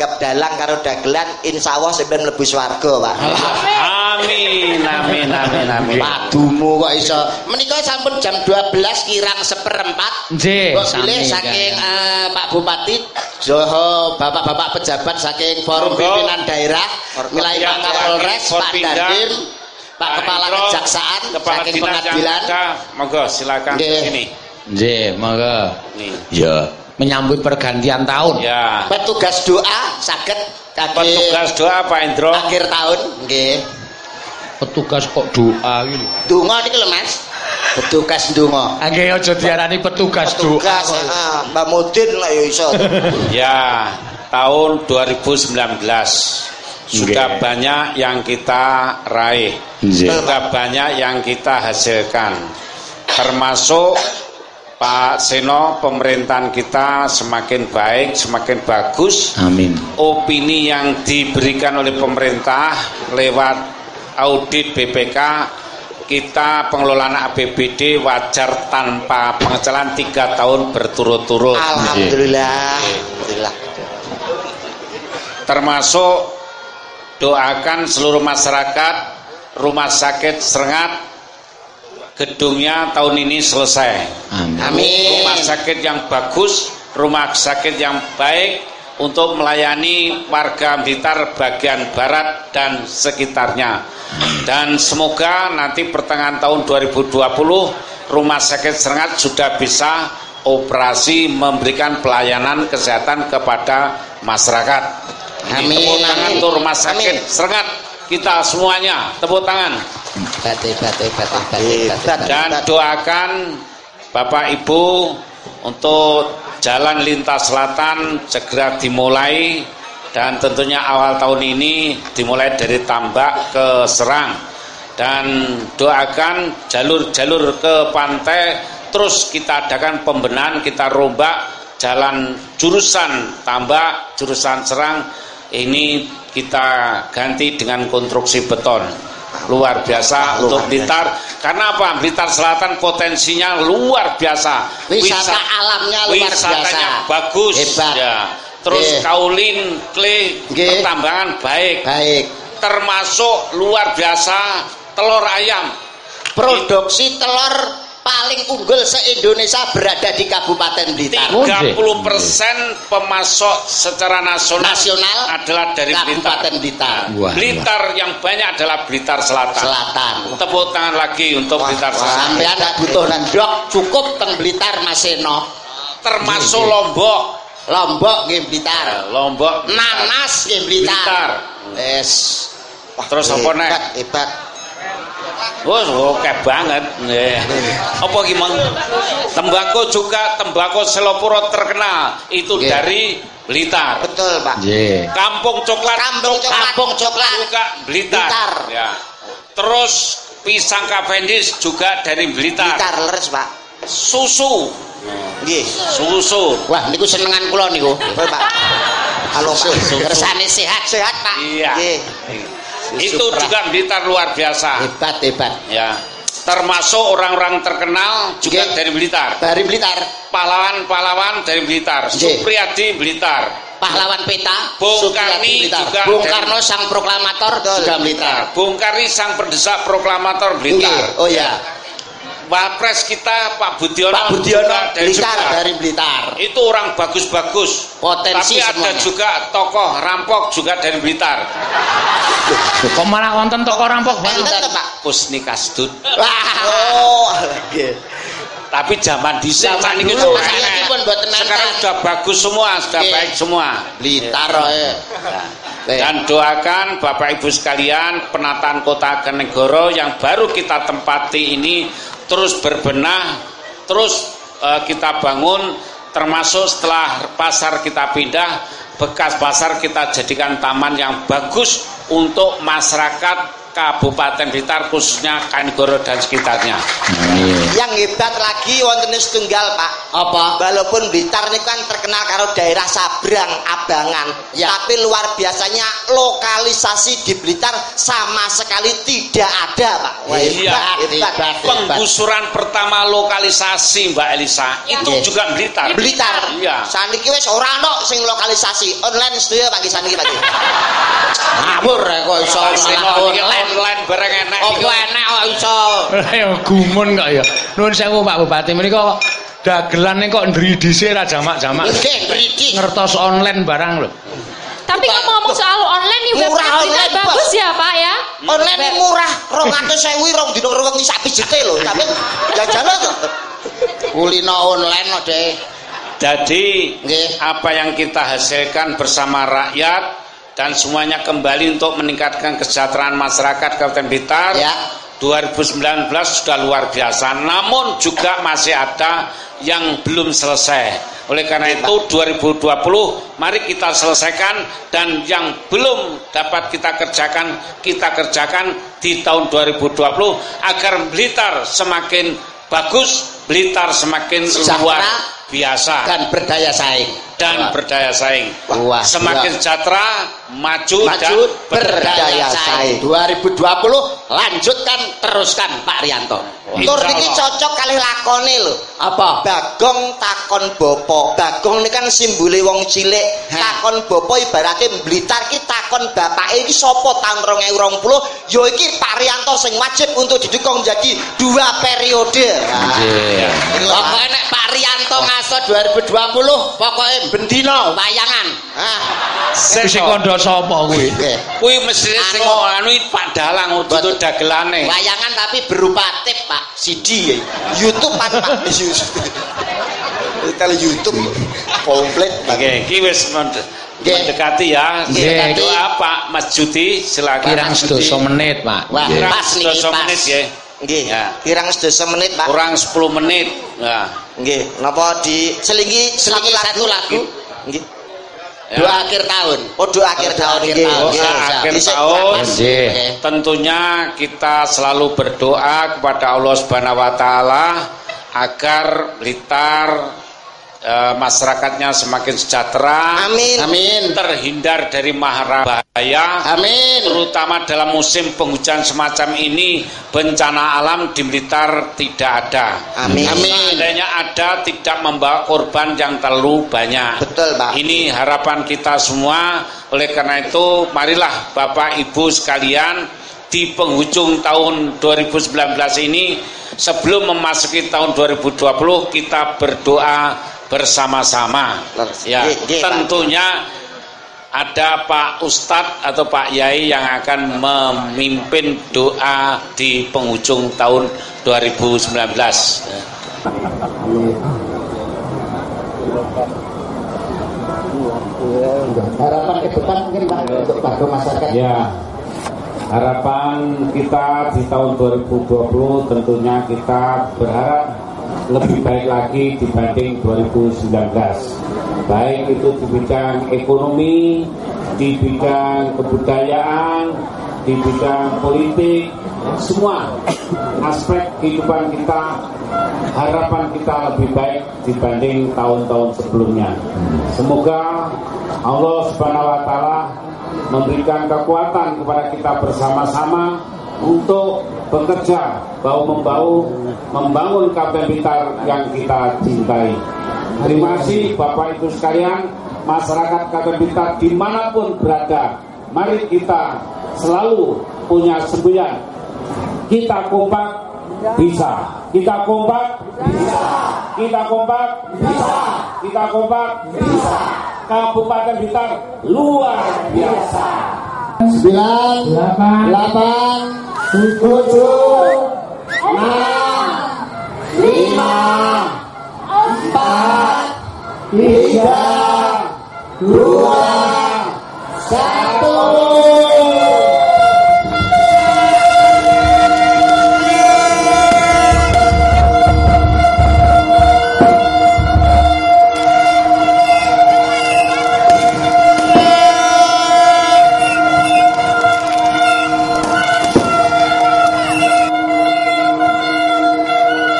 gap dalang karo dagelan insyaallah sampeyan mlebu swarga Pak. Amin, amin, amin, amin. padumu kok iso. Menika sampun jam 12 kirang seperempat. Nggih, Kok pilih sami, saking eh, Pak Bupati Joho bapak-bapak pejabat saking forum pimpinan daerah mulai Pak Yang Kapolres Pak Dandim Pak Kepala Kejaksaan Kepala saking pengadilan. monggo silakan ini. Nggih, monggo. Ya, menyambut pergantian tahun. Ya. petugas doa saged kaki Petugas doa Pak Indro. akhir tahun nggih Petugas kok doa gitu. donga niki lho Mas petugas donga Nggih aja diarani petugas doa. petugas ah, Mbak Mudin lah ya iso Ya, tahun 2019 sudah Nggih. banyak yang kita raih. Nggih. Sudah banyak yang kita hasilkan. Termasuk Pak Seno, pemerintahan kita semakin baik, semakin bagus. Amin. opini yang diberikan oleh pemerintah lewat audit BPK kita pengelolaan APBD wajar tanpa pengecualian tiga tahun berturut-turut Alhamdulillah Alhamdulillah termasuk doakan seluruh masyarakat rumah sakit Serengat gedungnya tahun ini selesai Amin. amin rumah sakit yang bagus, rumah sakit yang baik untuk melayani warga Blitar bagian barat dan sekitarnya. Dan semoga nanti pertengahan tahun 2020 rumah sakit Serengat sudah bisa operasi memberikan pelayanan kesehatan kepada masyarakat. Amin, Tepuk tangan untuk rumah sakit Amin. Serengat kita semuanya tepuk tangan. Batik batik batik batik batik dan doakan Bapak Ibu untuk jalan lintas selatan segera dimulai dan tentunya awal tahun ini dimulai dari Tambak ke Serang. Dan doakan jalur-jalur ke pantai terus kita adakan pembenahan kita rombak jalan jurusan Tambak jurusan Serang. Ini kita ganti dengan konstruksi beton luar biasa Luar untuk biasa. Blitar. Karena apa? Blitar Selatan potensinya luar biasa. Wisata alamnya luar wisatanya biasa. bagus. Hebat. ya. Terus Nggih. kaulin kle pertambangan baik. Baik. Termasuk luar biasa telur ayam. Produksi telur paling unggul se-Indonesia berada di Kabupaten Blitar 30% pemasok secara nasional, Nasional adalah dari Blitar. Kabupaten Blitar Wah, Blitar yang banyak adalah Blitar Selatan. Selatan Tepuk tangan lagi untuk Blitar Wah, Selatan. sampean nak butuh nendok cukup teng Blitar Mas Eno Termasuk Lombok. Lombok nggih Blitar Lombok. Nanas nggih Blitar Blitar. Yes Terus apa nek? hebat hebat Wah, oke banget. Nggih. Apa gimana? Tembakau juga tembakau Selopuro terkenal itu Nggih. dari Blitar. betul Pak Nggih. Kampung coklat Kampung coklat. Kampung coklat juga Blitar. Blitar. Ya. Terus pisang Cavendish juga dari Blitar. Blitar leres Pak Susu, nggih susu. wah niku senengan kula niku Betul, Pak Halo Pak kersane sehat sehat Pak Iya. Nggih. Itu Susu juga Blitar luar biasa. hebat hebat Ya. Termasuk orang-orang terkenal juga Nggih. dari Blitar. dari Blitar Pahlawan-pahlawan dari Blitar. Nggih. Supriyadi Blitar. pahlawan peta Bung Karni juga Bung dari- Karno sang proklamator juga Blitar Bung Karni sang pendesak proklamator. Blitar. oh ya Wapres kita Pak Budiono, Pak Budiono dari Blitar juga. dari Blitar Itu orang bagus-bagus. Potensi Tapi ada semuanya. juga tokoh rampok juga dari Blitar. Kok malah wonten toko rampok to, Pak Kusni Kasdut. oh nggih Tapi zaman dhisik Zaman enak. pun mboten. Sekarang sudah bagus semua, sudah Nggih. baik semua. Blitar eh. Dan doakan Bapak Ibu sekalian penataan kota Kenegoro yang baru kita tempati ini terus berbenah, terus eh, kita bangun termasuk setelah pasar kita pindah bekas pasar kita jadikan taman yang bagus untuk masyarakat Kabupaten Blitar khususnya Kanigoro dan sekitarnya. Yang hebat lagi wonten setunggal, Pak. Apa? Walaupun Blitar ini kan terkenal karo daerah Sabrang, Abangan. Ya. Tapi luar biasanya lokalisasi di Blitar sama sekali tidak ada, Pak. Wah, Iya, hebat, hebat. hebat. Penggusuran pertama lokalisasi Mbak Elisa itu Nggih. juga Blitar. Blitar. Iya. Saniki wis ora ono sing lokalisasi. Online sedaya pagi saniki pagi. Ngawur ya kok iso malah online. bareng enek. Apa enak kok iso? Ya gumun kok ya. Nuwun sewu Pak Bupati menika dagelane kok ndri dhisik ra jamak-jamak. Nggih, mriki. Ngertos online barang lho. Tapi ngomong-ngomong soal online nih Murah online, bagus ya Pak ya. Online ini murah, 200.000 rong dina rewengi sak pijete lho. Tapi jajan kok Kulino online kok. Jadi Nggih. apa yang kita hasilkan bersama rakyat dan semuanya kembali untuk meningkatkan kesejahteraan masyarakat Kabupaten Blitar. Ya. 2019 sudah luar biasa, namun juga masih ada yang belum selesai. Oleh karena itu 2020 mari kita selesaikan dan yang belum dapat kita kerjakan kita kerjakan di tahun 2020 agar Blitar semakin bagus, Blitar semakin Sejahtera luar biasa Dan berdaya saing. Dan berdaya saing. Wah, Semakin sejahtera, maju, maju dan berdaya saing. 2020 lanjutkan teruskan Pak Rianto. tur Allah. cocok kali lakone lho. Apa? Bagong takon bopo. Bagong ini kan simbole wong cilik. Takon bopo ibaratnya Blitar ki takon bapake iki sapa tahun 2020? Ya iki Pak Rianto sing wajib untuk didukung jadi dua periode. Nah, lah. Pokoknya nek Pak Rianto ngaso 2020 pokoknya bendino wayangan. Ah, sing kandha sapa kuwi? Nggih. Kuwi mesti sing Anu. Pak Dalang untuk dagelane. Wayangan tapi berupa tip Pak. CD ya. YouTube Pak. Pak. Tele YouTube komplit Oke, iki wis mend- Nggih. mendekati ya. Nggih. Doa Pak Mas Judi silakan. Kirang sedasa menit, Pak. Wah, Kirang pas niki pas. menit ya. Nggih. Ya. Kirang sedasa menit, Pak. Kurang 10 menit. Nah, Nggih. Napa di selingi Selingi satu lagu. Nggih. ya. Doa akhir tahun. Oh, doa akhir tahun. Nggih. Doa akhir tahun. Nggih. Nggih. Tentunya kita selalu berdoa kepada Allah Subhanahu wa taala agar Blitar eh, masyarakatnya semakin sejahtera, Amin. Amin. terhindar dari mahara bahaya, Amin. terutama dalam musim penghujan semacam ini bencana alam di Blitar tidak ada. Amin. Amin. Seandainya ada tidak membawa korban yang terlalu banyak. Betul, Pak. Ini harapan kita semua. Oleh karena itu, marilah Bapak Ibu sekalian di penghujung tahun 2019 ini sebelum memasuki tahun 2020 kita berdoa bersama-sama. Ya, nggih, Pak. tentunya ada Pak Ustadz atau Pak Yai yang akan memimpin doa di penghujung tahun 2019. Harapan ke depan mungkin Pak untuk bagi masyarakat. Ya, harapan kita di tahun 2020 tentunya kita berharap lebih baik lagi dibanding 2019. Baik itu di bidang ekonomi, di bidang kebudayaan, di bidang politik, semua aspek kehidupan kita harapan kita lebih baik dibanding tahun-tahun sebelumnya. Semoga Allah Subhanahu wa taala memberikan kekuatan kepada kita bersama-sama untuk bekerja bau membau membangun Kabupaten pintar yang kita cintai. Terima kasih Bapak Ibu sekalian, masyarakat Kabupaten pintar di mana pun berada, mari kita selalu punya semboyan. Kita kompak bisa, kita kompak bisa, kita kompak bisa, kita kompak bisa. Kabupaten Bintar luar biasa. 9 8 8 Enquanto